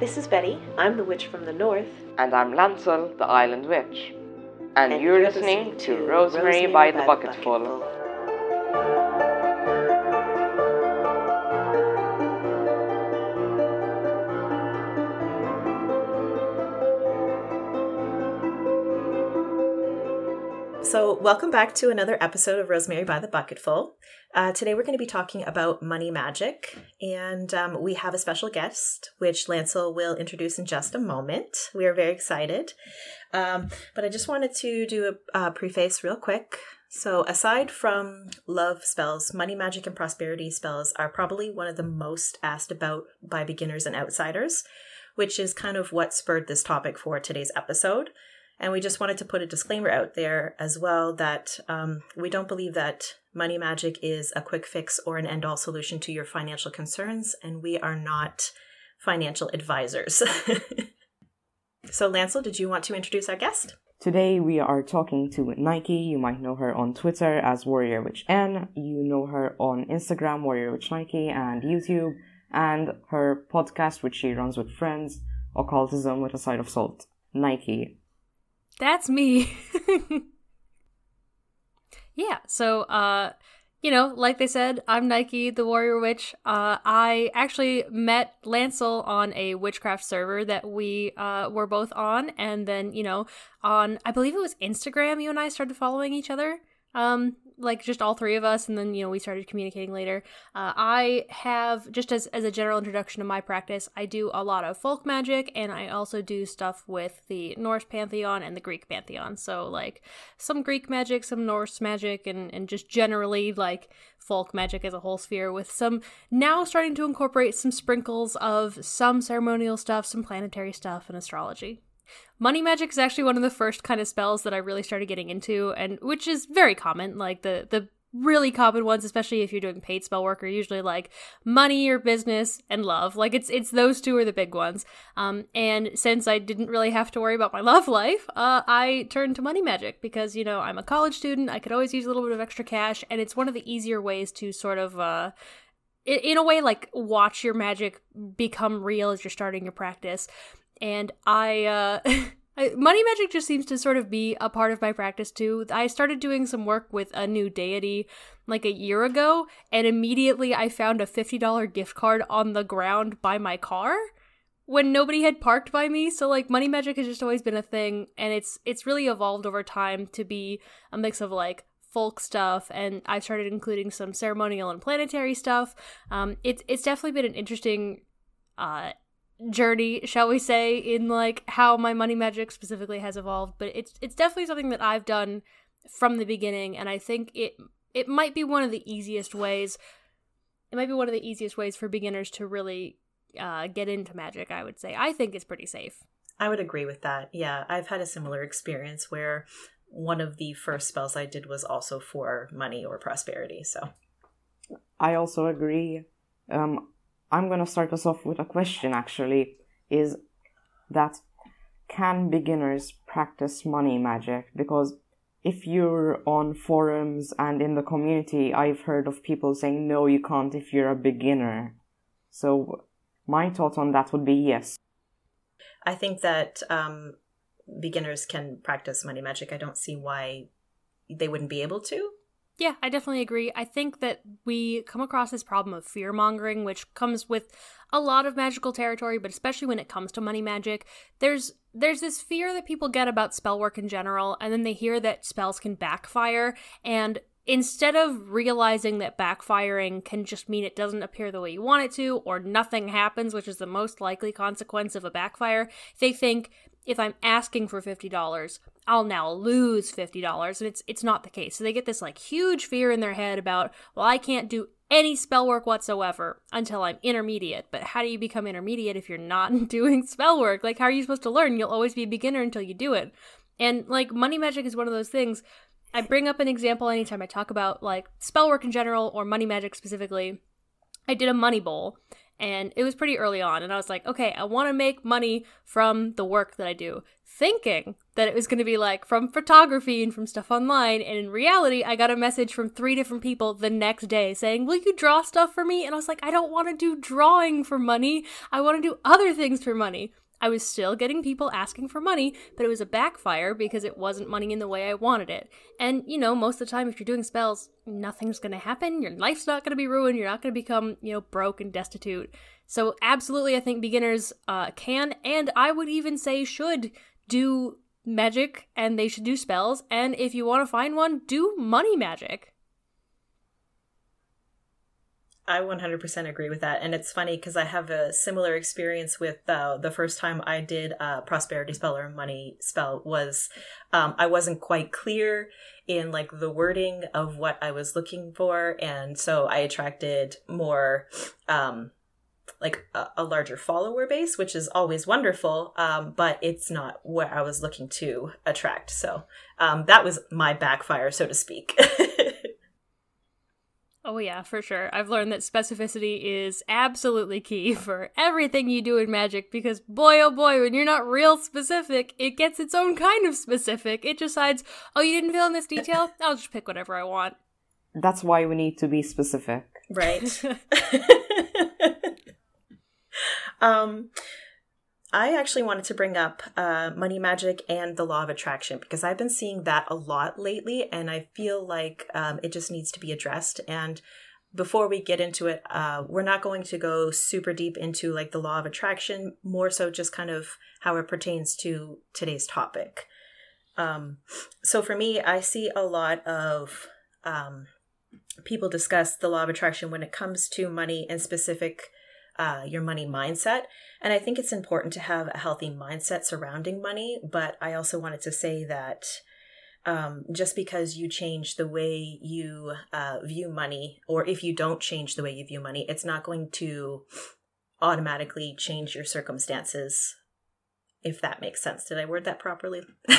This is Betty. I'm the witch from the north. And I'm Lancel, the island witch. And, you're, listening, to Rosemary, by the Bucketful. So, welcome back to another episode of Rosemary by the Bucketful. Uh, today, we're going to be talking about money magic, and um, we have a special guest, which Lancel will introduce in just a moment. We are very excited. Um, but I just wanted to do a, a preface real quick. So, aside from love spells, money magic and prosperity spells are probably one of the most asked about by beginners and outsiders, which is kind of what spurred this topic for today's episode. And we just wanted to put a disclaimer out there as well that um, we don't believe that money magic is a quick fix or an end all solution to your financial concerns, and we are not financial advisors. so, Lancel, did you want to introduce our guest? Today we are talking to Nike. You might know her on Twitter as Warrior Witch N. You know her on Instagram, Warrior Witch Nike, and YouTube, and her podcast, which she runs with friends, Occultism with a Side of Salt. Nike, that's me. yeah, so uh you know, like they said, I'm Nike, the Warrior Witch. Uh, I actually met Lancel on a witchcraft server that we uh, were both on, and then you know, on I believe it was Instagram. You and I started following each other. Um, like just all three of us and then you know we started communicating later. Uh, i have just as, as a general introduction to my practice i do a lot of folk magic and i also do stuff with the norse pantheon and the greek pantheon. So like some greek magic some norse magic and, and just generally like folk magic as a whole sphere with some now starting to incorporate some sprinkles of some ceremonial stuff some planetary stuff and astrology Money magic is actually one of the first kind of spells that I really started getting into, and which is very common. Like the the really common ones, especially if you're doing paid spell work, are usually like money or business and love. Like it's it's those two are the big ones. Um, and since I didn't really have to worry about my love life, uh, I turned to money magic because you know I'm a college student. I could always use a little bit of extra cash, and it's one of the easier ways to sort of. Uh, in a way, like watch your magic become real as you're starting your practice and I, uh, money magic just seems to sort of be a part of my practice too. I started doing some work with a new deity like a year ago, and immediately I found a $50 gift card on the ground by my car when nobody had parked by me. So like money magic has just always been a thing, and it's it's really evolved over time to be a mix of like folk stuff and I started including some ceremonial and planetary stuff. Um, it's it's definitely been an interesting uh, journey, shall we say, in like how my money magic specifically has evolved. But it's it's definitely something that I've done from the beginning, and I think it it might be one of the easiest ways. It might be one of the easiest ways for beginners to really uh, get into magic. I would say. I think it's pretty safe. I would agree with that. Yeah, I've had a similar experience where one of the first spells I did was also for money or prosperity. So I also agree. Um, I'm going to start us off with a question actually is that can beginners practice money magic? Because if you're on forums and in the community, I've heard of people saying, no, you can't if you're a beginner. So my thought on that would be yes. I think that um, beginners can practice money magic. I don't see why they wouldn't be able to. Yeah, I definitely agree. I think that we come across this problem of fear mongering, which comes with a lot of magical territory, but especially when it comes to money magic. There's there's this fear that people get about spell work in general, and then they hear that spells can backfire, and instead of realizing that backfiring can just mean it doesn't appear the way you want it to, or nothing happens, which is the most likely consequence of a backfire, they think if I'm asking for $50, I'll now lose $50 and it's it's not the case. So they get this like huge fear in their head about, well, I can't do any spell work whatsoever until I'm intermediate. But how do you become intermediate if you're not doing spell work? Like how are you supposed to learn? You'll always be a beginner until you do it. And like money magic is one of those things. I bring up an example anytime I talk about like spell work in general or money magic specifically. I did a money bowl and it was pretty early on and i was like okay i want to make money from the work that i do thinking that it was going to be like from photography and from stuff online and in reality i got a message from three different people the next day saying will you draw stuff for me? And i was like i don't want to do drawing for money. I want to do other things for money I was still getting people asking for money, but it was a backfire because it wasn't money in the way I wanted it. And, you know, most of the time, if you're doing spells, nothing's to happen. Your life's not to be ruined. You're not to become, you know, broke and destitute. So, absolutely, I think beginners uh, can, and I would even say should, do magic and they should do spells. And if you want to find one, do money magic. I 100% agree with that. And it's funny because I have a similar experience with uh, the first time I did a prosperity spell or money spell was um, I wasn't quite clear in like the wording of what I was looking for. And so I attracted more, um, like a, a larger follower base, which is always wonderful. Um, but it's not what I was looking to attract. So um, that was my backfire, so to speak. Oh, yeah, for sure. I've learned that specificity is absolutely key for everything you do in Magic because, boy, oh boy, when you're not real specific, it gets its own kind of specific. It decides, oh, you didn't fill in this detail? I'll just pick whatever I want. That's why we need to be specific. Right. um, I actually wanted to bring up uh, money magic and the law of attraction because I've been seeing that a lot lately, and I feel like um, it just needs to be addressed. And before we get into it, uh, we're not going to go super deep into like the law of attraction, more so just kind of how it pertains to today's topic. Um, so for me, I see a lot of um, people discuss the law of attraction when it comes to money and specific uh, your money mindset. And I think it's important to have a healthy mindset surrounding money. But I also wanted to say that um, just because you change the way you uh, view money, or if you don't change the way you view money, it's not going to automatically change your circumstances, if that makes sense. Did I word that properly?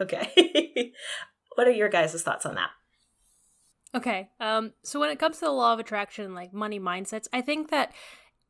okay. what are your guys' thoughts on that? Okay. Um, so when it comes to the law of attraction, like money mindsets, I think that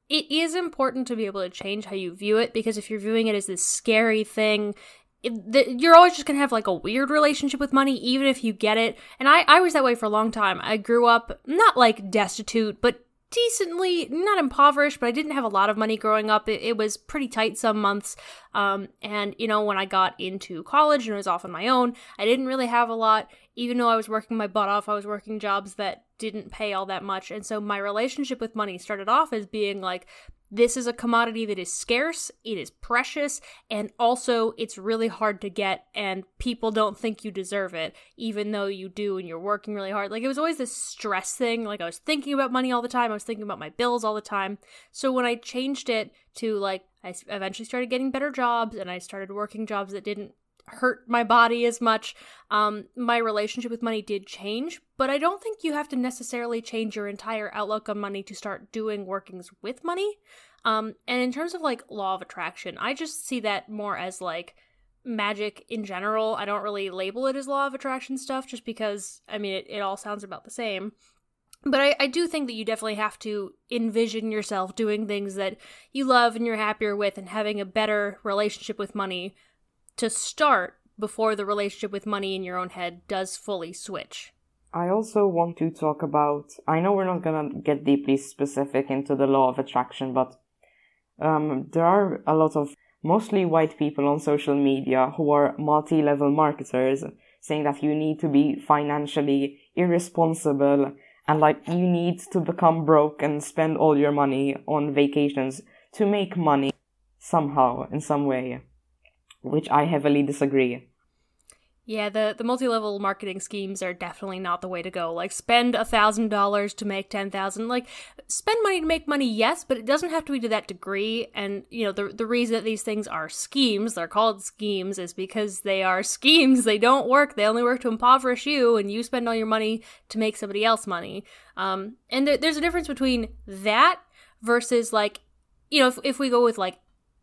it is important to be able to change how you view it because if you're viewing it as this scary thing, it, the, you're always just gonna have like a weird relationship with money, even if you get it. And I, I was that way for a long time. I grew up not like destitute, but decently not impoverished but i didn't have a lot of money growing up it, it was pretty tight some months um, and you know when i got into college and was off on my own i didn't really have a lot even though i was working my butt off i was working jobs that didn't pay all that much and so my relationship with money started off as being like this is a commodity that is scarce, it is precious, and also it's really hard to get, and people don't think you deserve it, even though you do and you're working really hard. Like, it was always this stress thing. Like, I was thinking about money all the time, I was thinking about my bills all the time. So, when I changed it to like, I eventually started getting better jobs and I started working jobs that didn't hurt my body as much. Um, my relationship with money did change, but I don't think you have to necessarily change your entire outlook on money to start doing workings with money. Um, and in terms of like law of attraction, I just see that more as like magic in general. I don't really label it as law of attraction stuff just because, I mean, it, it all sounds about the same. But I, I do think that you definitely have to envision yourself doing things that you love and you're happier with and having a better relationship with money to start before the relationship with money in your own head does fully switch. I also want to talk about. I know we're not gonna get deeply specific into the law of attraction, but um, there are a lot of mostly white people on social media who are multi level marketers saying that you need to be financially irresponsible and like you need to become broke and spend all your money on vacations to make money somehow in some way which I heavily disagree. Yeah, the, the multi level marketing schemes are definitely not the way to go. Like, spend a thousand dollars to make ten thousand. Like, spend money to make money, yes, but it doesn't have to be to that degree. And you know, the the reason that these things are schemes, they're called schemes, is because they are schemes. They don't work. They only work to impoverish you, and you spend all your money to make somebody else money. Um, and th- there's a difference between that versus like, you know, if if we go with like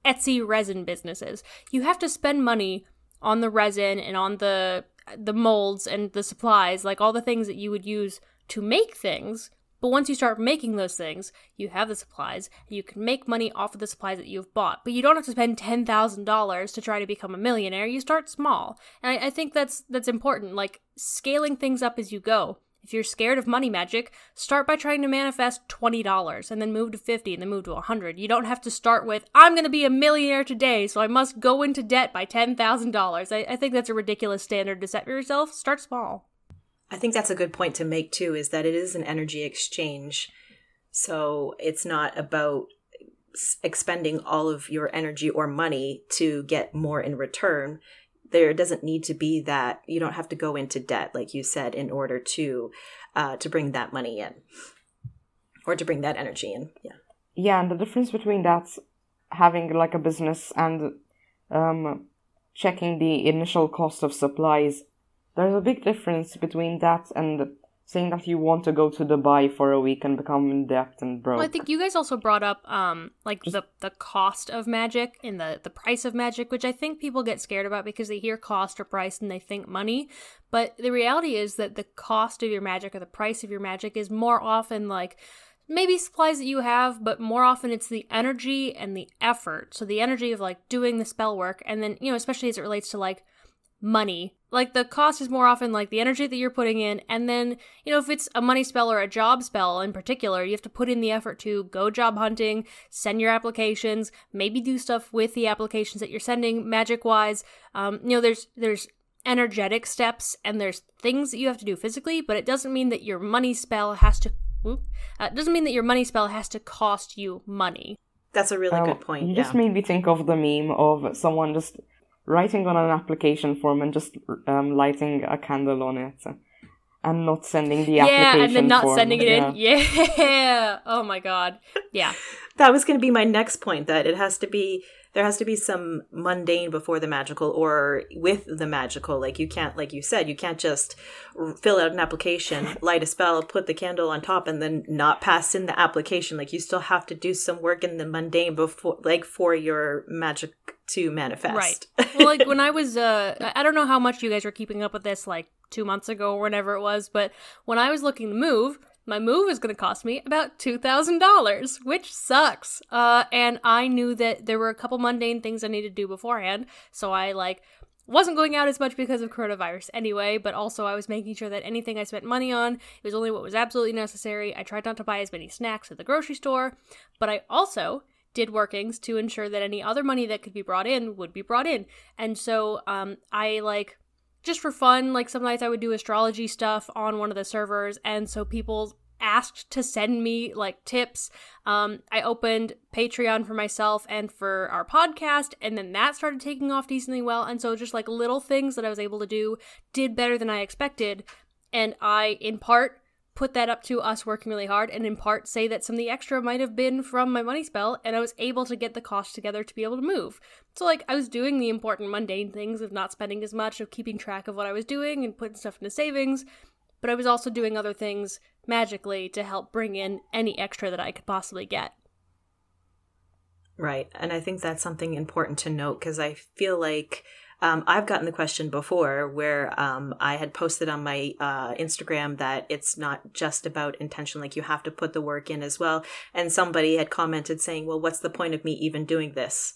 Etsy resin businesses. You have to spend money on the resin and on the the molds and the supplies, like all the things that you would use to make things. But once you start making those things, you have the supplies, and you can make money off of the supplies that you've bought. But you don't have to spend ten thousand dollars to try to become a millionaire. You start small, and I, I think that's that's important. Like scaling things up as you go. If you're scared of money magic, start by trying to manifest $20 and then move to 50 and then move to 100. You don't have to start with, I'm going to be a millionaire today, so I must go into debt by $10,000. I, I think that's a ridiculous standard to set for yourself. Start small. I think that's a good point to make too is that it is an energy exchange. So it's not about expending all of your energy or money to get more in return there doesn't need to be that you don't have to go into debt like you said in order to uh, to bring that money in or to bring that energy in. Yeah. Yeah and the difference between that having like a business and um, checking the initial cost of supplies there's a big difference between that and saying that you want to go to Dubai for a week and become in debt and broke. Well, I think you guys also brought up um like the the cost of magic and the the price of magic, which I think people get scared about because they hear cost or price and they think money. But the reality is that the cost of your magic or the price of your magic is more often like maybe supplies that you have, but more often it's the energy and the effort. So the energy of like doing the spell work and then, you know, especially as it relates to like money. Like the cost is more often like the energy that you're putting in, and then, you know, if it's a money spell or a job spell in particular, you have to put in the effort to go job hunting, send your applications, maybe do stuff with the applications that you're sending magic wise. Um, you know, there's there's energetic steps and there's things that you have to do physically, but it doesn't mean that your money spell has to whoop, uh, doesn't mean that your money spell has to cost you money. That's a really good point. You yeah. just made me think of the meme of someone just writing on an application form and just um, lighting a candle on it and not sending the yeah, application Yeah, and then not form. sending it yeah. in. Yeah. Oh my god. Yeah. that was going to be my next point that it has to be there has to be some mundane before the magical or with the magical like you can't like you said you can't just fill out an application light a spell put the candle on top and then not pass in the application like you still have to do some work in the mundane before like for your magic to manifest right well like when i was uh i don't know how much you guys were keeping up with this like two months ago or whenever it was but when i was looking to move my move is going to cost me about $2,000, which sucks. Uh, and I knew that there were a couple mundane things I needed to do beforehand. So I, like, wasn't going out as much because of coronavirus anyway, but also I was making sure that anything I spent money on it was only what was absolutely necessary. I tried not to buy as many snacks at the grocery store, but I also did workings to ensure that any other money that could be brought in would be brought in. And so um, I like just for fun, like some nights I would do astrology stuff on one of the servers, and so people asked to send me like tips. Um, I opened Patreon for myself and for our podcast, and then that started taking off decently well. And so just like little things that I was able to do did better than I expected. And I, in part, put that up to us working really hard, and in part say that some of the extra might have been from my money spell, and I was able to get the cost together to be able to move. So, like, I was doing the important mundane things of not spending as much, of keeping track of what I was doing and putting stuff into savings, but I was also doing other things magically to help bring in any extra that I could possibly get. Right. And I think that's something important to note because I feel like um, I've gotten the question before where um, I had posted on my uh, Instagram that it's not just about intention, like you have to put the work in as well. And somebody had commented saying, well, what's the point of me even doing this?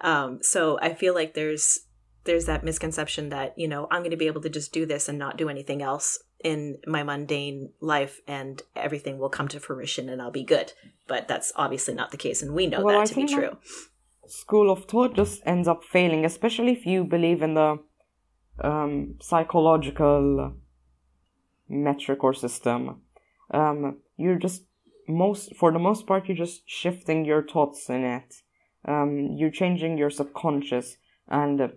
Um, so I feel like there's there's that misconception that you know i'm going to be able to just do this and not do anything else in my mundane life and everything will come to fruition and i'll be good but that's obviously not the case and we know well, that to be true school of thought just ends up failing especially if you believe in the um, psychological metric or system um, you're just most for the most part you're just shifting your thoughts in it um, you're changing your subconscious and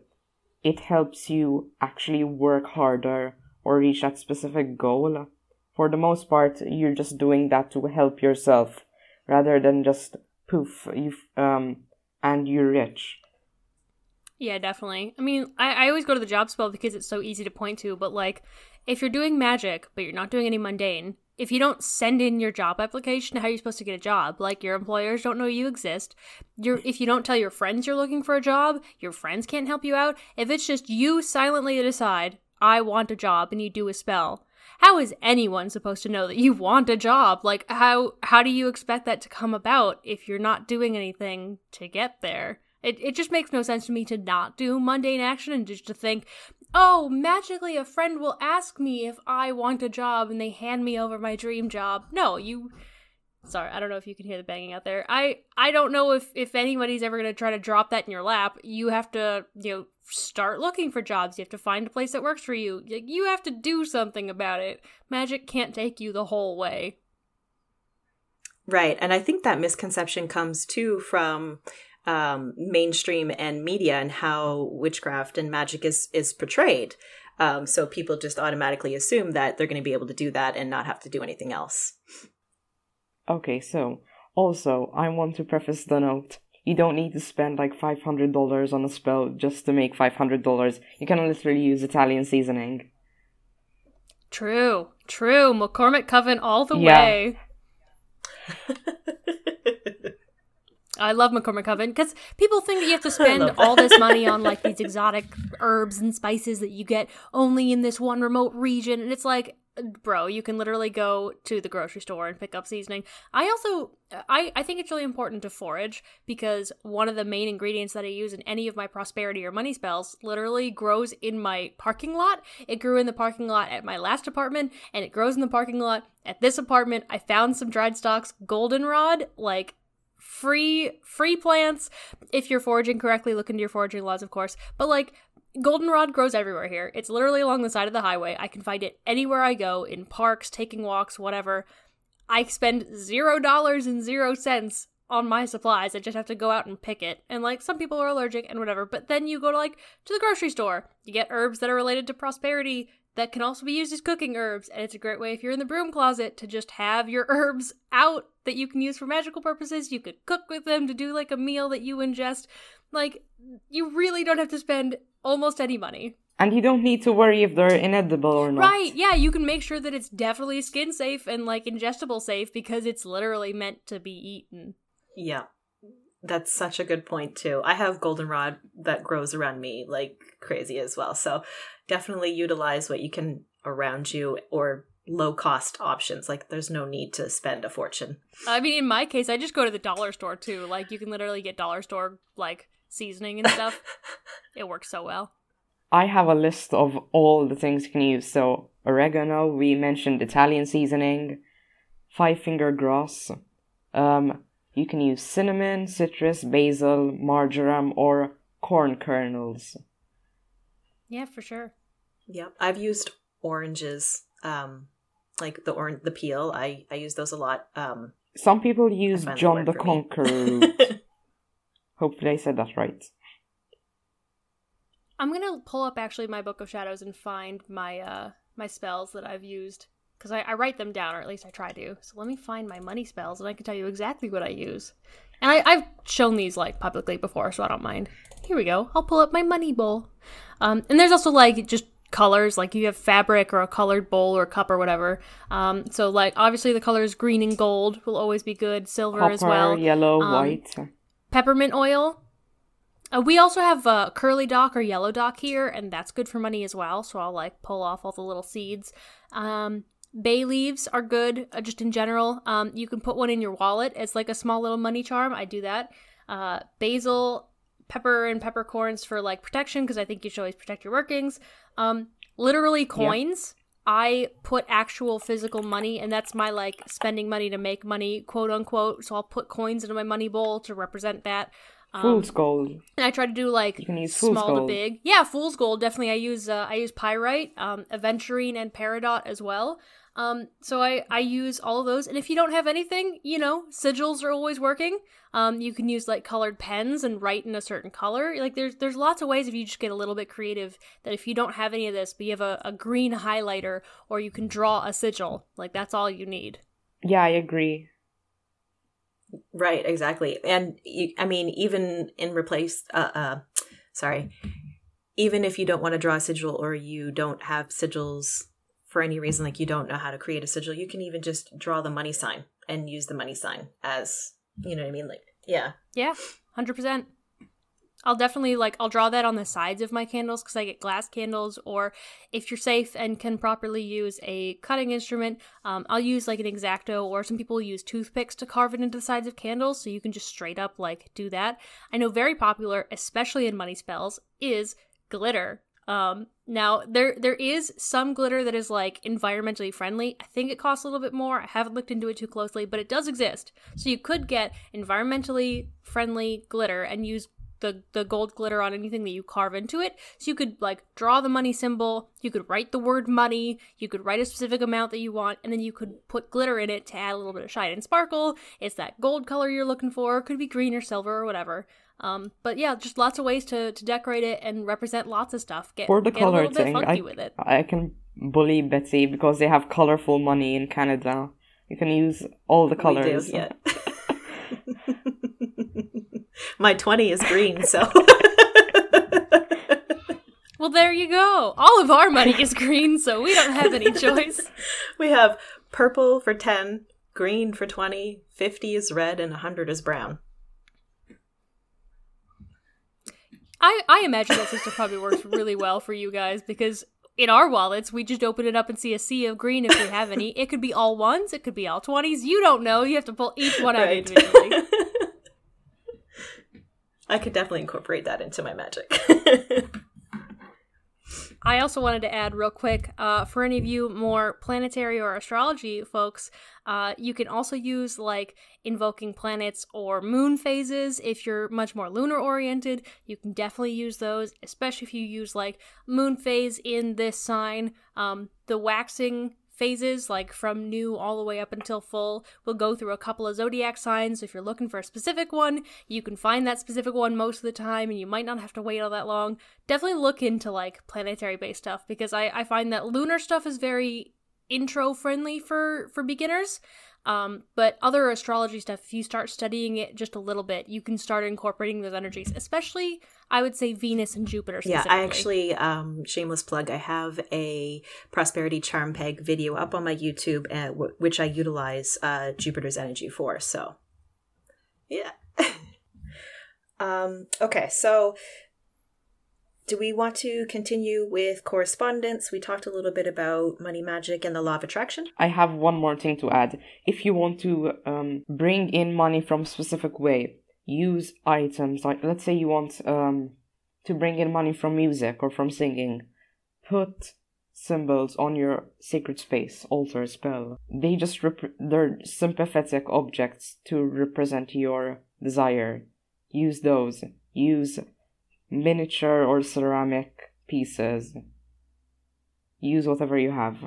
it helps you actually work harder or reach that specific goal. For the most part, you're just doing that to help yourself rather than just poof, you um, and you're rich. Yeah, definitely. I mean, I, I always go to the job spell because it's so easy to point to, but like, if you're doing magic, but you're not doing any mundane, if you don't send in your job application, how are you supposed to get a job? Like your employers don't know you exist. You're, if you don't tell your friends you're looking for a job, your friends can't help you out. If it's just you silently decide, I want a job and you do a spell, how is anyone supposed to know that you want a job? Like how how do you expect that to come about if you're not doing anything to get there? It it just makes no sense to me to not do mundane action and just to think, "Oh, magically a friend will ask me if I want a job and they hand me over my dream job." No, you Sorry, I don't know if you can hear the banging out there. I I don't know if if anybody's ever going to try to drop that in your lap. You have to, you know, start looking for jobs. You have to find a place that works for you. You have to do something about it. Magic can't take you the whole way. Right. And I think that misconception comes too from um, mainstream and media and how witchcraft and magic is is portrayed. Um, so people just automatically assume that they're going to be able to do that and not have to do anything else. Okay, so also I want to preface the note. You don't need to spend like $500 on a spell just to make $500. You can literally use Italian seasoning. True, true. McCormick Coven all the yeah. way. I love McCormick Coven because people think that you have to spend all this money on like these exotic herbs and spices that you get only in this one remote region. And it's like, bro you can literally go to the grocery store and pick up seasoning. I also i i think it's really important to forage because one of the main ingredients that i use in any of my prosperity or money spells literally grows in my parking lot. It grew in the parking lot at my last apartment and it grows in the parking lot at this apartment. I found some dried stalks goldenrod like free free plants. If you're foraging correctly look into your foraging laws of course. But like Goldenrod grows everywhere here. It's literally along the side of the highway. I can find it anywhere I go, in parks, taking walks, whatever. I spend zero dollars and zero cents on my supplies. I just have to go out and pick it. And like some people are allergic and whatever. But then you go to like to the grocery store. You get herbs that are related to prosperity that can also be used as cooking herbs. And it's a great way if you're in the broom closet to just have your herbs out that you can use for magical purposes. You could cook with them to do like a meal that you ingest. Like you really don't have to spend almost any money. And you don't need to worry if they're inedible or not. Right, yeah, you can make sure that it's definitely skin safe and like ingestible safe because it's literally meant to be eaten. Yeah. That's such a good point too. I have goldenrod that grows around me like crazy as well. So definitely utilize what you can around you or low cost options. Like there's no need to spend a fortune. I mean, in my case, I just go to the dollar store too. Like you can literally get dollar store like seasoning and stuff. it works so well. I have a list of all the things you can use. So oregano, we mentioned Italian seasoning, five finger grass. Um, you can use cinnamon, citrus, basil, marjoram, or corn kernels. Yeah, for sure. Yep, I've used oranges, um, like the orange, the peel. I I use those a lot. Um, Some people use John the Conqueror. Hopefully, I said that right. I'm gonna pull up actually my book of shadows and find my uh my spells that I've used because I, I write them down or at least I try to. So let me find my money spells and I can tell you exactly what I use. And I, I've shown these like publicly before, so I don't mind. Here we go. I'll pull up my money bowl. Um, and there's also like just colors like you have fabric or a colored bowl or cup or whatever um so like obviously the colors green and gold will always be good silver Copper, as well yellow um, white peppermint oil. Uh, we also have uh, curly dock or yellow dock here, and that's good for money as well. So I'll like pull off all the little seeds. Um, bay leaves are good uh, just in general. Um, you can put one in your wallet as like a small little money charm. I do that. Uh, basil, pepper, and peppercorns for like protection because I think you should always protect your workings. Um, literally coins. Yeah. I put actual physical money, and that's my like spending money to make money, quote unquote. So I'll put coins into my money bowl to represent that. Um, fool's gold. And I try to do like you can use small to big. Yeah, fool's gold. Definitely, I use uh, I use pyrite, um, aventurine, and peridot as well. Um, so I I use all of those. And if you don't have anything, you know, sigils are always working. Um, you can use like colored pens and write in a certain color. Like there's there's lots of ways if you just get a little bit creative. That if you don't have any of this, but you have a, a green highlighter, or you can draw a sigil. Like that's all you need. Yeah, I agree. Right, exactly. And I mean, even in replace, uh, uh, sorry, even if you don't want to draw a sigil or you don't have sigils for any reason, like you don't know how to create a sigil, you can even just draw the money sign and use the money sign as, you know what I mean? Like, yeah. Yeah, 100%. I'll definitely like I'll draw that on the sides of my candles because I get glass candles. Or if you're safe and can properly use a cutting instrument, um, I'll use like an X-Acto. Or some people use toothpicks to carve it into the sides of candles, so you can just straight up like do that. I know very popular, especially in money spells, is glitter. Um, now there there is some glitter that is like environmentally friendly. I think it costs a little bit more. I haven't looked into it too closely, but it does exist. So you could get environmentally friendly glitter and use the the gold glitter on anything that you carve into it. So you could like draw the money symbol, you could write the word money, you could write a specific amount that you want, and then you could put glitter in it to add a little bit of shine and sparkle. It's that gold color you're looking for, could be green or silver or whatever. Um, but yeah, just lots of ways to, to decorate it and represent lots of stuff. Get, For the get color a little thing, bit funky I, with it. I can bully Betty because they have colorful money in Canada. You can use all the colors. We do, yeah. My 20 is green, so. well, there you go. All of our money is green, so we don't have any choice. we have purple for 10, green for 20, 50 is red, and 100 is brown. I, I imagine that system probably works really well for you guys because in our wallets, we just open it up and see a sea of green if we have any. It could be all ones, it could be all 20s. You don't know. You have to pull each one out Right. individually. I could definitely incorporate that into my magic. I also wanted to add real quick uh, for any of you more planetary or astrology folks, uh, you can also use like invoking planets or moon phases if you're much more lunar oriented. You can definitely use those, especially if you use like moon phase in this sign. Um, the waxing phases, like from new all the way up until full, We'll go through a couple of zodiac signs. So if you're looking for a specific one, you can find that specific one most of the time, and you might not have to wait all that long. Definitely look into like planetary based stuff because I, I find that lunar stuff is very intro friendly for for beginners. Um, but other astrology stuff, if you start studying it just a little bit, you can start incorporating those energies, especially I would say Venus and Jupiter. yeah, I actually, um, shameless plug, I have a prosperity charm peg video up on my YouTube, uh, w- which I utilize uh, Jupiter's energy for. So, yeah. um, okay, so do we want to continue with correspondence? We talked a little bit about money magic and the law of attraction. I have one more thing to add. If you want to um, bring in money from a specific way, use items. Like, let's say you want um, to bring in money from music or from singing. Put symbols on your sacred space, altar, spell. They just rep- they're sympathetic objects to represent your desire. Use those. Use miniature or ceramic pieces. Use whatever you have.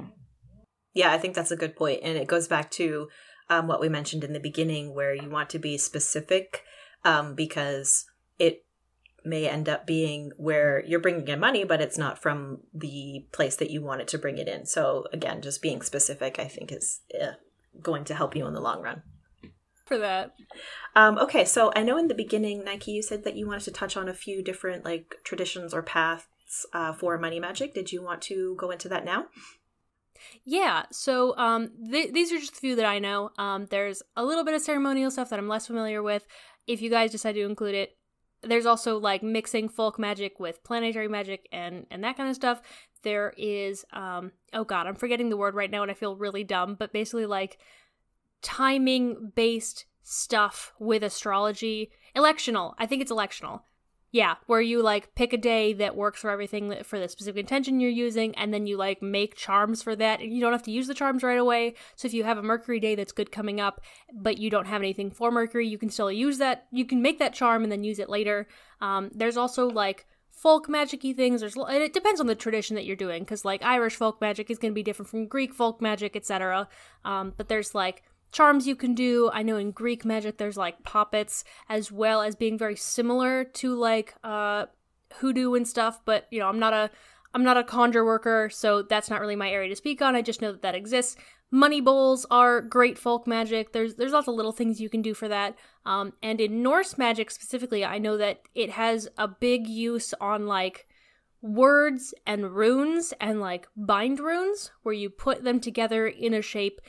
Yeah, I think that's a good point, and it goes back to um, what we mentioned in the beginning, where you want to be specific, um, because it may end up being where you're bringing in money, but it's not from the place that you want it to bring it in. So again, just being specific, I think, is uh, going to help you in the long run. For that. Um, okay, so I know in the beginning, Nike, you said that you wanted to touch on a few different like traditions or paths uh, for money magic. Did you want to go into that now? Yeah, so um, th- these are just a few that I know. Um, there's a little bit of ceremonial stuff that I'm less familiar with. If you guys decide to include it, there's also like mixing folk magic with planetary magic and and that kind of stuff. There is um, oh god, I'm forgetting the word right now, and I feel really dumb. But basically, like timing based stuff with astrology, electional. I think it's electional. Yeah, where you like pick a day that works for everything for the specific intention you're using, and then you like make charms for that. And you don't have to use the charms right away. So if you have a Mercury day that's good coming up, but you don't have anything for Mercury, you can still use that. You can make that charm and then use it later. Um, there's also like folk magic-y things. There's and it depends on the tradition that you're doing, because like Irish folk magic is going to be different from Greek folk magic, etc. Um, but there's like charms you can do. I know in Greek magic there's like poppets as well as being very similar to like uh hoodoo and stuff, but you know, I'm not a I'm not a conjure worker, so that's not really my area to speak on. I just know that that exists. Money bowls are great folk magic. There's there's lots of little things you can do for that. Um, and in Norse magic specifically, I know that it has a big use on like words and runes and like bind runes, where you put them together in a shape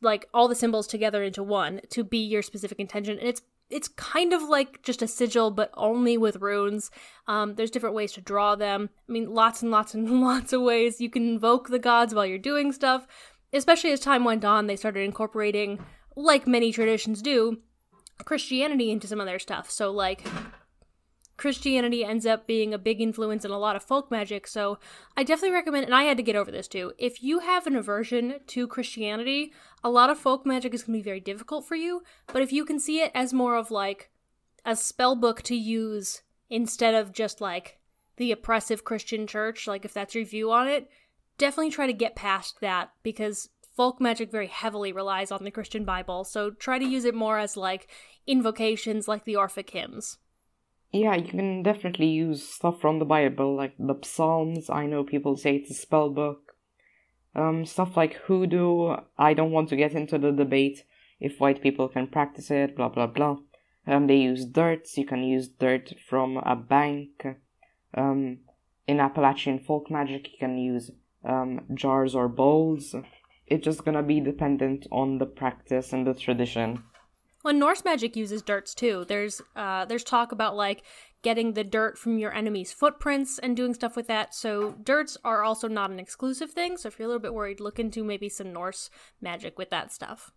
like all the symbols together into one to be your specific intention and it's it's kind of like just a sigil, but only with runes. Um, there's different ways to draw them. I mean, lots and lots and lots of ways you can invoke the gods while you're doing stuff. Especially as time went on, they started incorporating, like many traditions do, Christianity into some of their stuff. So, like, Christianity ends up being a big influence in a lot of folk magic. So I definitely recommend, and I had to get over this too. If you have an aversion to Christianity, a lot of folk magic is going to be very difficult for you. But if you can see it as more of like a spell book to use instead of just like the oppressive Christian church, like if that's your view on it, definitely try to get past that because folk magic very heavily relies on the Christian Bible. So try to use it more as like invocations like the Orphic hymns. Yeah, you can definitely use stuff from the Bible, like the Psalms. I know people say it's a spell book. Um, stuff like hoodoo. I don't want to get into the debate if white people can practice it, blah blah blah. Um, they use dirt. You can use dirt from a bank. Um, in Appalachian folk magic, you can use um, jars or bowls. It's just gonna be dependent on the practice and the tradition. Well, Norse magic uses dirts too. There's uh, there's talk about like getting the dirt from your enemy's footprints and doing stuff with that. So dirts are also not an exclusive thing. So if you're a little bit worried, look into maybe some Norse magic with that stuff.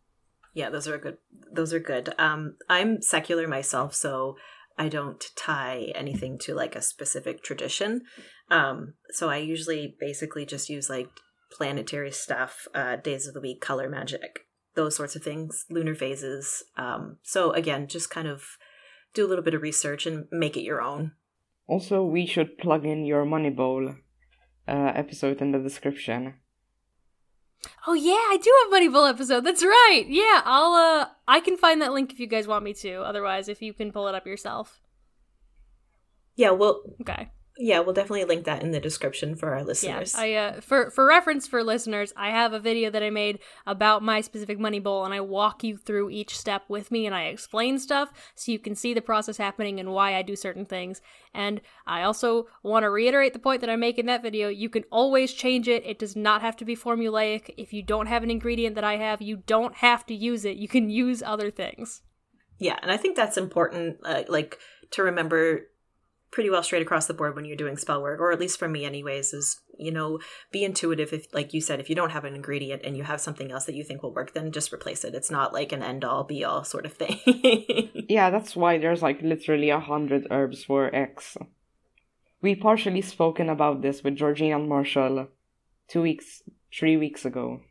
Yeah, those are good. Those are good. Um, I'm secular myself, so I don't tie anything to like a specific tradition. Um, so I usually basically just use like planetary stuff, uh, days of the week, color magic those sorts of things, lunar phases. Um, so again, just kind of do a little bit of research and make it your own. Also, we should plug in your Money Bowl uh, episode in the description. Oh yeah, I do have Money Bowl episode. That's right. Yeah, I'll uh I can find that link if you guys want me to. Otherwise, if you can pull it up yourself. Yeah, well, okay. Yeah, we'll definitely link that in the description for our listeners. Yeah, I uh, for for reference for listeners, I have a video that I made about my specific money bowl, and I walk you through each step with me, and I explain stuff so you can see the process happening and why I do certain things. And I also want to reiterate the point that I make in that video: you can always change it. It does not have to be formulaic. If you don't have an ingredient that I have, you don't have to use it. You can use other things. Yeah, and I think that's important, uh, like to remember pretty well straight across the board when you're doing spell work, or at least for me, anyways, is you know be intuitive. If like you said, if you don't have an ingredient and you have something else that you think will work, then just replace it. It's not like an end all be all sort of thing. yeah, that's why there's like literally a hundred herbs for X. We partially spoken about this with Georgina and Marshall two weeks, three weeks ago.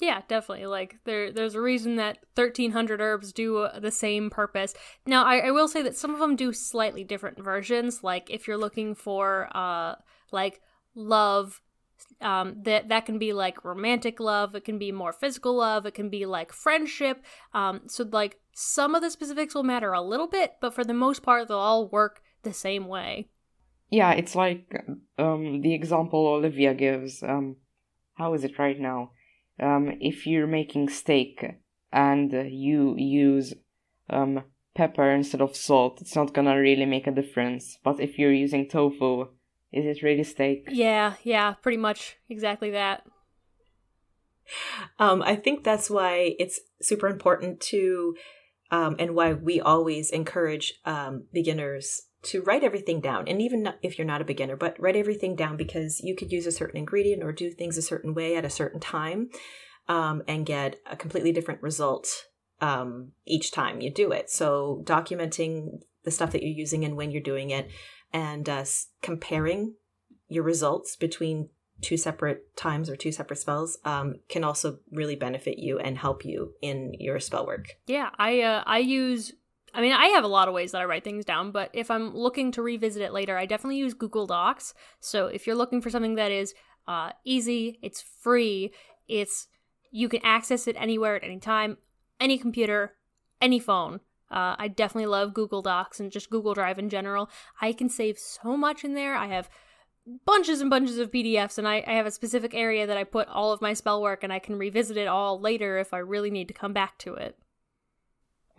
Yeah, definitely. Like there, there's a reason that 1,300 herbs do uh, the same purpose. Now, I, I will say that some of them do slightly different versions. Like if you're looking for, uh, like love, um, that that can be like romantic love. It can be more physical love. It can be like friendship. Um, so like some of the specifics will matter a little bit, but for the most part, they'll all work the same way. Yeah, it's like um the example Olivia gives. Um, how is it right now? Um, if you're making steak and you use um, pepper instead of salt, it's not gonna really make a difference. But if you're using tofu, is it really steak? Yeah, yeah, pretty much exactly that. Um, I think that's why it's super important to, um, and why we always encourage um, beginners to write everything down and even if you're not a beginner but write everything down because you could use a certain ingredient or do things a certain way at a certain time um, and get a completely different result um, each time you do it. So documenting the stuff that you're using and when you're doing it and uh, comparing your results between two separate times or two separate spells um, can also really benefit you and help you in your spell work. Yeah i uh, i use I mean, I have a lot of ways that I write things down, but if I'm looking to revisit it later, I definitely use Google Docs. So if you're looking for something that is uh, easy, it's free, it's you can access it anywhere at any time, any computer, any phone. Uh, I definitely love Google Docs and just Google Drive in general. I can save so much in there. I have bunches and bunches of PDFs, and I, I have a specific area that I put all of my spell work, and I can revisit it all later if I really need to come back to it.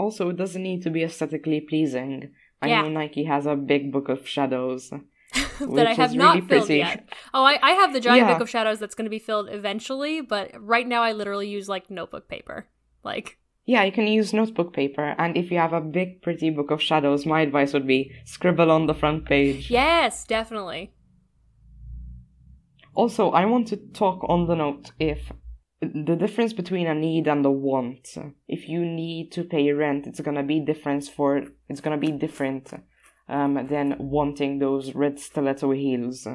Also, it doesn't need to be aesthetically pleasing. I yeah. know Nike has a big book of shadows. that I have not really filled pretty. yet. Oh, I, I have the giant yeah. book of shadows that's going to be filled eventually, but right now I literally use like notebook paper. Like, yeah, you can use notebook paper, and if you have a big, pretty book of shadows, my advice would be scribble on the front page. Yes, definitely. Also, I want to talk on the note if the difference between a need and a want. If you need to pay rent, it's gonna be different for it's gonna be different um, than wanting those red stiletto heels.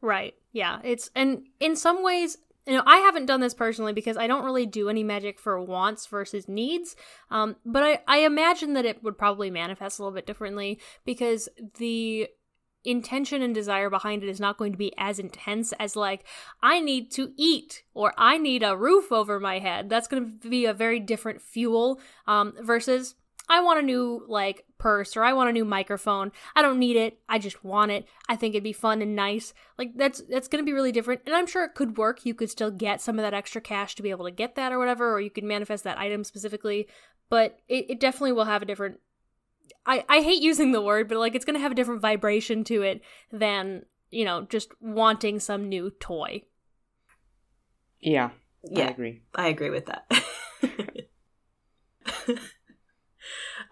Right. Yeah. It's and in some ways, you know, I haven't done this personally because I don't really do any magic for wants versus needs. Um, but I, I imagine that it would probably manifest a little bit differently because the intention and desire behind it is not going to be as intense as like I need to eat or I need a roof over my head. That's going to be a very different fuel um, versus I want a new like purse or I want a new microphone. I don't need it. I just want it. I think it'd be fun and nice. Like that's that's going to be really different. And I'm sure it could work. You could still get some of that extra cash to be able to get that or whatever or you could manifest that item specifically, but it, it definitely will have a different I I hate using the word, but like it's going to have a different vibration to it than, you know, just wanting some new toy. Yeah. Yeah. I agree. I agree with that.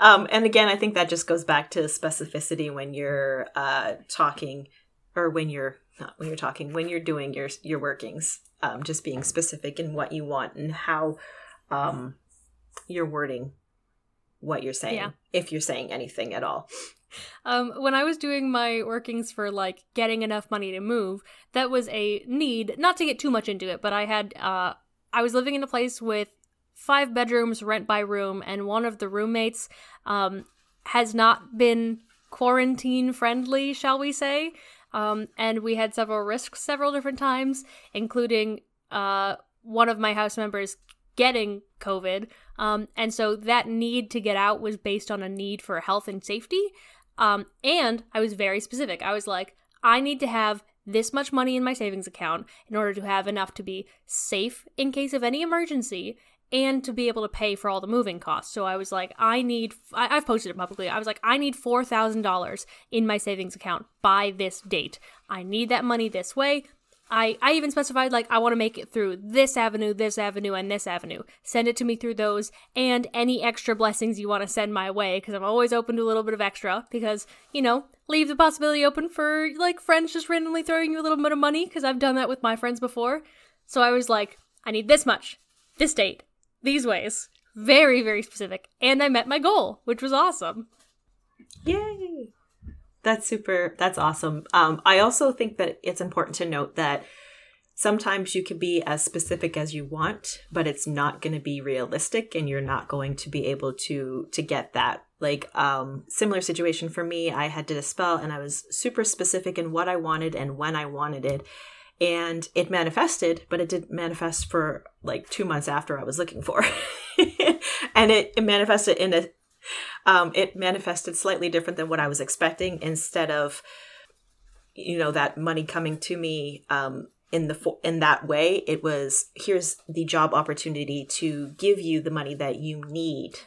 um, and again, I think that just goes back to specificity when you're uh, talking, or when you're not when you're talking, when you're doing your your workings. Um, just being specific in what you want and how um, you're wording what you're saying, Yeah. if you're saying anything at all. Um, when I was doing my workings for like getting enough money to move, that was a need. Not to get too much into it, but I had uh, I was living in a place with five bedrooms, rent by room, and one of the roommates um, has not been quarantine friendly, shall we say? Um, and we had several risks several different times, including uh, one of my house members getting COVID. Um, and so that need to get out was based on a need for health and safety. Um, and I was very specific. I was like, I need to have this much money in my savings account in order to have enough to be safe in case of any emergency and to be able to pay for all the moving costs. So I was like, I need, I, I've posted it publicly. I was like, I need $4,000 in my savings account by this date. I need that money this way. I, I even specified like I want to make it through this avenue, this avenue, and this avenue. Send it to me through those and any extra blessings you want to send my way because I'm always open to a little bit of extra because, you know, leave the possibility open for like friends just randomly throwing you a little bit of money because I've done that with my friends before. So I was like, I need this much, this date, these ways. Very, very specific. And I met my goal, which was awesome. Yay! That's super. That's awesome. Um, I also think that it's important to note that sometimes you can be as specific as you want, but it's not going to be realistic, and you're not going to be able to to get that. Like um, similar situation for me, I had did a spell, and I was super specific in what I wanted and when I wanted it, and it manifested, but it didn't manifest for like two months after I was looking for, and it, it manifested in a um, it manifested slightly different than what I was expecting. Instead of, you know, that money coming to me um, in the in that way, it was here's the job opportunity to give you the money that you need.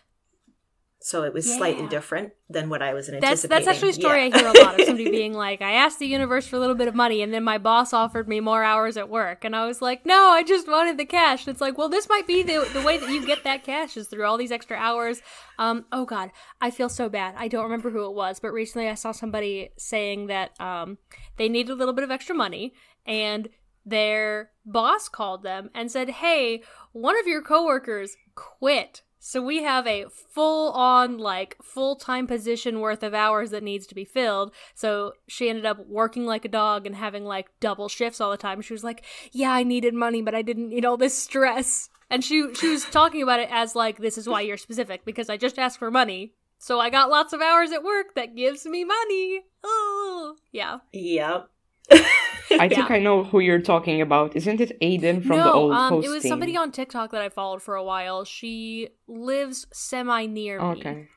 So it was slightly different than what I was That's anticipating. that's actually a story Yeah. I hear a lot of somebody being like, I asked the universe for a little bit of money and then my boss offered me more hours at work and I was like, No, I just wanted the cash. And it's like, well this might be the the way that you get that cash is through all these extra hours. Um oh god, I feel so bad. I don't remember who it was, but recently I saw somebody saying that um they needed a little bit of extra money and their boss called them and said, Hey, one of your coworkers quit. So we have a full on, like, full time position worth of hours that needs to be filled. So she ended up working like a dog and having, like, double shifts all the time. She was like, Yeah, I needed money, but I didn't need all this stress. And she, she was talking about it as, like, this is why you're specific, because I just asked for money. So I got lots of hours at work that gives me money. Oh, yeah. Yep. I think I know who you're talking about. Isn't it Aiden from no, the old um, host it was somebody on TikTok that I followed for a while. She lives semi near me. Okay.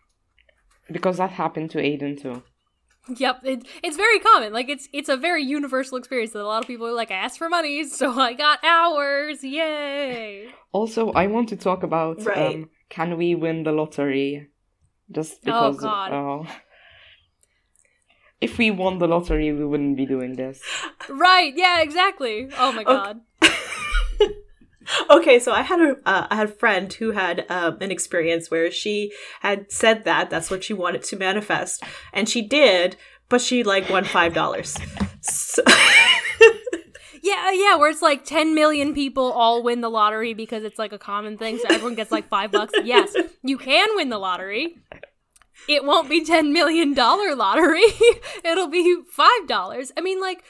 Because that happened to Aiden too. Yep, it, it's very common. Like it's it's a very universal experience that a lot of people are like, I asked for money, so I got hours. Yay! Also, I want to talk about Right. um, can we win the lottery? Just because. Oh God. uh, if we won the lottery, we wouldn't be doing this. right? Yeah, exactly. Oh my god. okay, so I had a uh, I had a friend who had um, an experience where she had said that that's what she wanted to manifest, and she did, but she like won five dollars. So- Yeah, yeah, where it's like 10 million people all win the lottery because it's like a common thing, so everyone gets like five bucks. Yes, you can win the lottery. It won't be $10 million lottery. It'll be $5. I mean, like,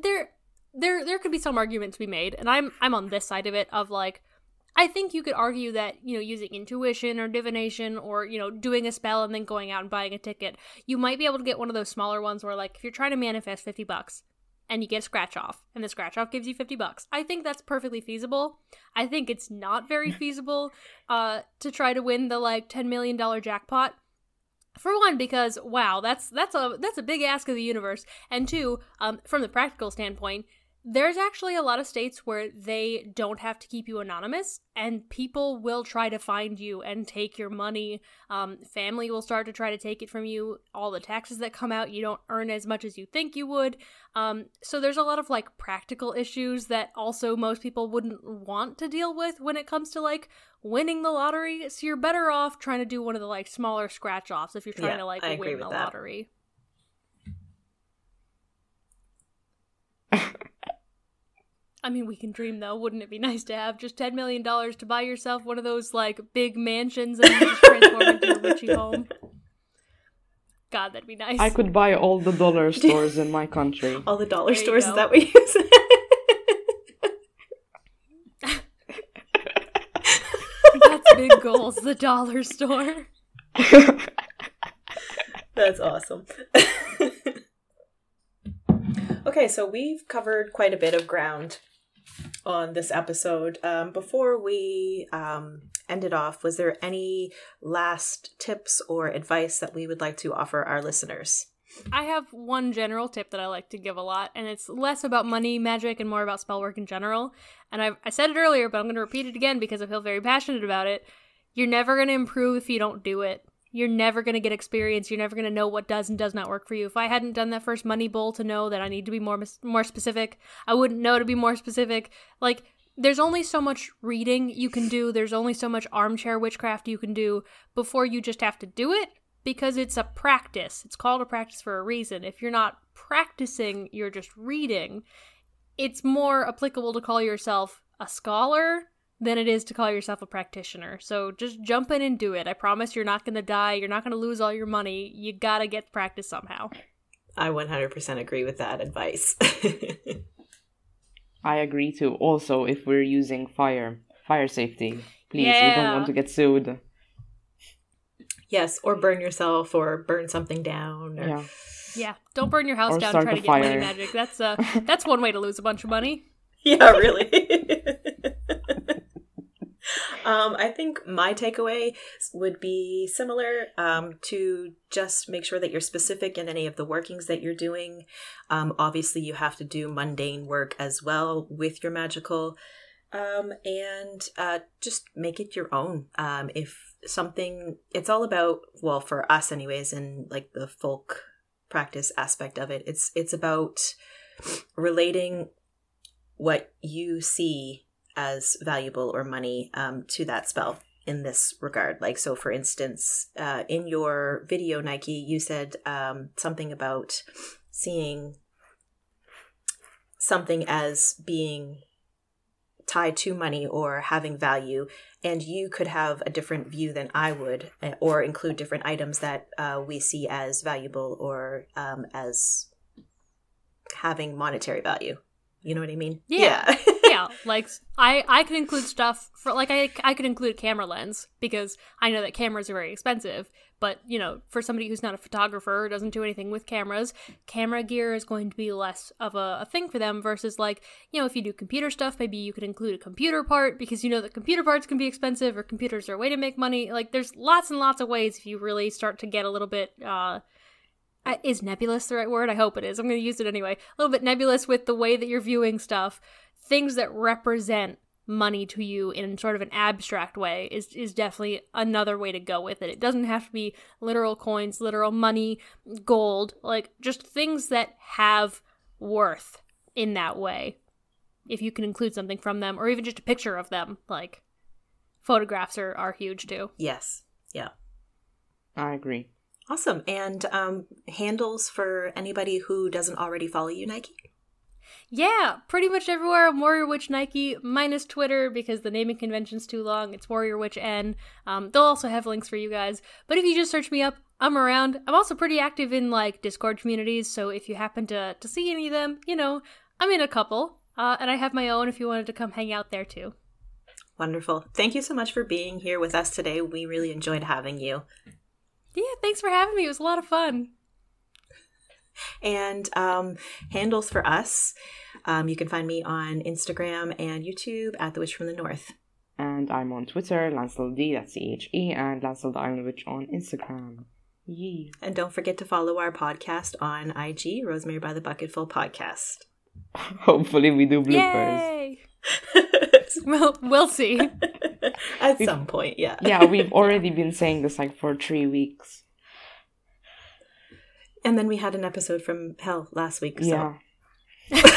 there there there could be some argument to be made, and I'm I'm on this side of it of like I think you could argue that, you know, using intuition or divination or, you know, doing a spell and then going out and buying a ticket, you might be able to get one of those smaller ones where like if you're trying to manifest 50 bucks, and you get a scratch off and the scratch off gives you 50 bucks i think that's perfectly feasible i think it's not very feasible uh to try to win the like 10 million dollar jackpot for one because wow that's that's a that's a big ask of the universe. And two um from the practical standpoint there's actually a lot of states where they don't have to keep you anonymous and people will try to find you and take your money. Um, family will start to try to take it from you. All the taxes that come out you don't earn as much as you think you would. Um, so there's a lot of like practical issues that also most people wouldn't want to deal with when it comes to like winning the lottery so you're better off trying to do one of the like smaller scratch offs if you're trying Yeah, to like I win the that. lottery I mean, we can dream though. Wouldn't it be nice to have just ten million dollars to buy yourself one of those like big mansions and just transform into a witchy home? God, that'd be nice. I could buy all the dollar stores in my country. all the dollar There stores go. that we use. That's big goals. The dollar store. That's awesome. okay, so we've covered quite a bit of ground on this episode. Um, before we um, end it off, was there any last tips or advice that we would like to offer our listeners? I have one general tip that I like to give a lot, and it's less about money magic and more about spell work in general. And I, I said it earlier, but I'm going to repeat it again because I feel very passionate about it. You're never going to improve if you don't do it. You're never going to get experience. You're never going to know what does and does not work for you. If I hadn't done that first money bowl to know that I need to be more more specific, I wouldn't know to be more specific. Like there's only so much reading you can do. There's only so much armchair witchcraft you can do before you just have to do it because it's a practice. It's called a practice for a reason. If you're not practicing, you're just reading. It's more applicable to call yourself a scholar than it is to call yourself a practitioner. So just jump in and do it. I promise you're not going to die. You're not going to lose all your money. You got to get practice somehow. I 100% agree with that advice. I agree too. Also, if we're using fire, fire safety, please, we don't want to get sued. Yes, or burn yourself or burn something down. Or... Yeah. Yeah, don't burn your house Or down start trying a to get money fire. magic. That's uh that's one way to lose a bunch of money. Yeah, really. um, I think my takeaway would be similar um, to just make sure that you're specific in any of the workings that you're doing. Um, obviously, you have to do mundane work as well with your magical. Um, and uh, just make it your own. Um, if something, it's all about, well, for us, anyways, and like the folk practice aspect of it, it's it's about relating what you see as valuable or money um, to that spell in this regard. Like, so for instance, uh, in your video, Nike, you said um, something about seeing something as being tied to money or having value and you could have a different view than i would uh, or include different items that uh, we see as valuable or um, as having monetary value. You know what i mean? Yeah. yeah, like I I could include stuff for like I I could include camera lens because I know that cameras are very expensive, but you know, for somebody who's not a photographer or doesn't do anything with cameras, camera gear is going to be less of a, a thing for them versus like, you know, if you do computer stuff, maybe you could include a computer part because you know that computer parts can be expensive or computers are a way to make money. Like there's lots and lots of ways if you really start to get a little bit uh uh, is nebulous the right word? I hope it is. I'm going to use it anyway. A little bit nebulous with the way that you're viewing stuff. Things that represent money to you in sort of an abstract way is is definitely another way to go with it. It doesn't have to be literal coins, literal money, gold, like just things that have worth in that way. if you can include something from them or even just a picture of them, like photographs are, are huge too. Yes. Yeah. I agree. Awesome. And um, handles for anybody who doesn't already follow you, Nike? Yeah, pretty much everywhere. I'm Warrior Witch Nike, minus Twitter because the naming convention's too long. It's Warrior Witch N. Um, they'll also have links for you guys. But if you just search me up, I'm around. I'm also pretty active in like Discord communities, so if you happen to to see any of them, you know, I'm in a couple. Uh, and I have my own if you wanted to come hang out there too. Wonderful. Thank you so much for being here with us today. We really enjoyed having you. Yeah, thanks for having me. It was a lot of fun. And um, handles for us, um, you can find me on Instagram and YouTube at The Witch from the North. And I'm on Twitter, Lancel D, that's C H E, and Lancel the Island Witch on Instagram. Yee. And don't forget to follow our podcast on IG, Rosemary by the Bucketful Podcast. Hopefully, we do bloopers. Yay! well, we'll see. At some point, yeah. yeah, we've already been saying this like for three weeks. And then we had an episode from hell last week. So Yeah.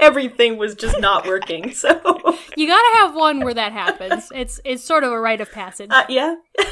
everything was just not working. So, You gotta have one where that happens. It's it's sort of a rite of passage. uh, yeah.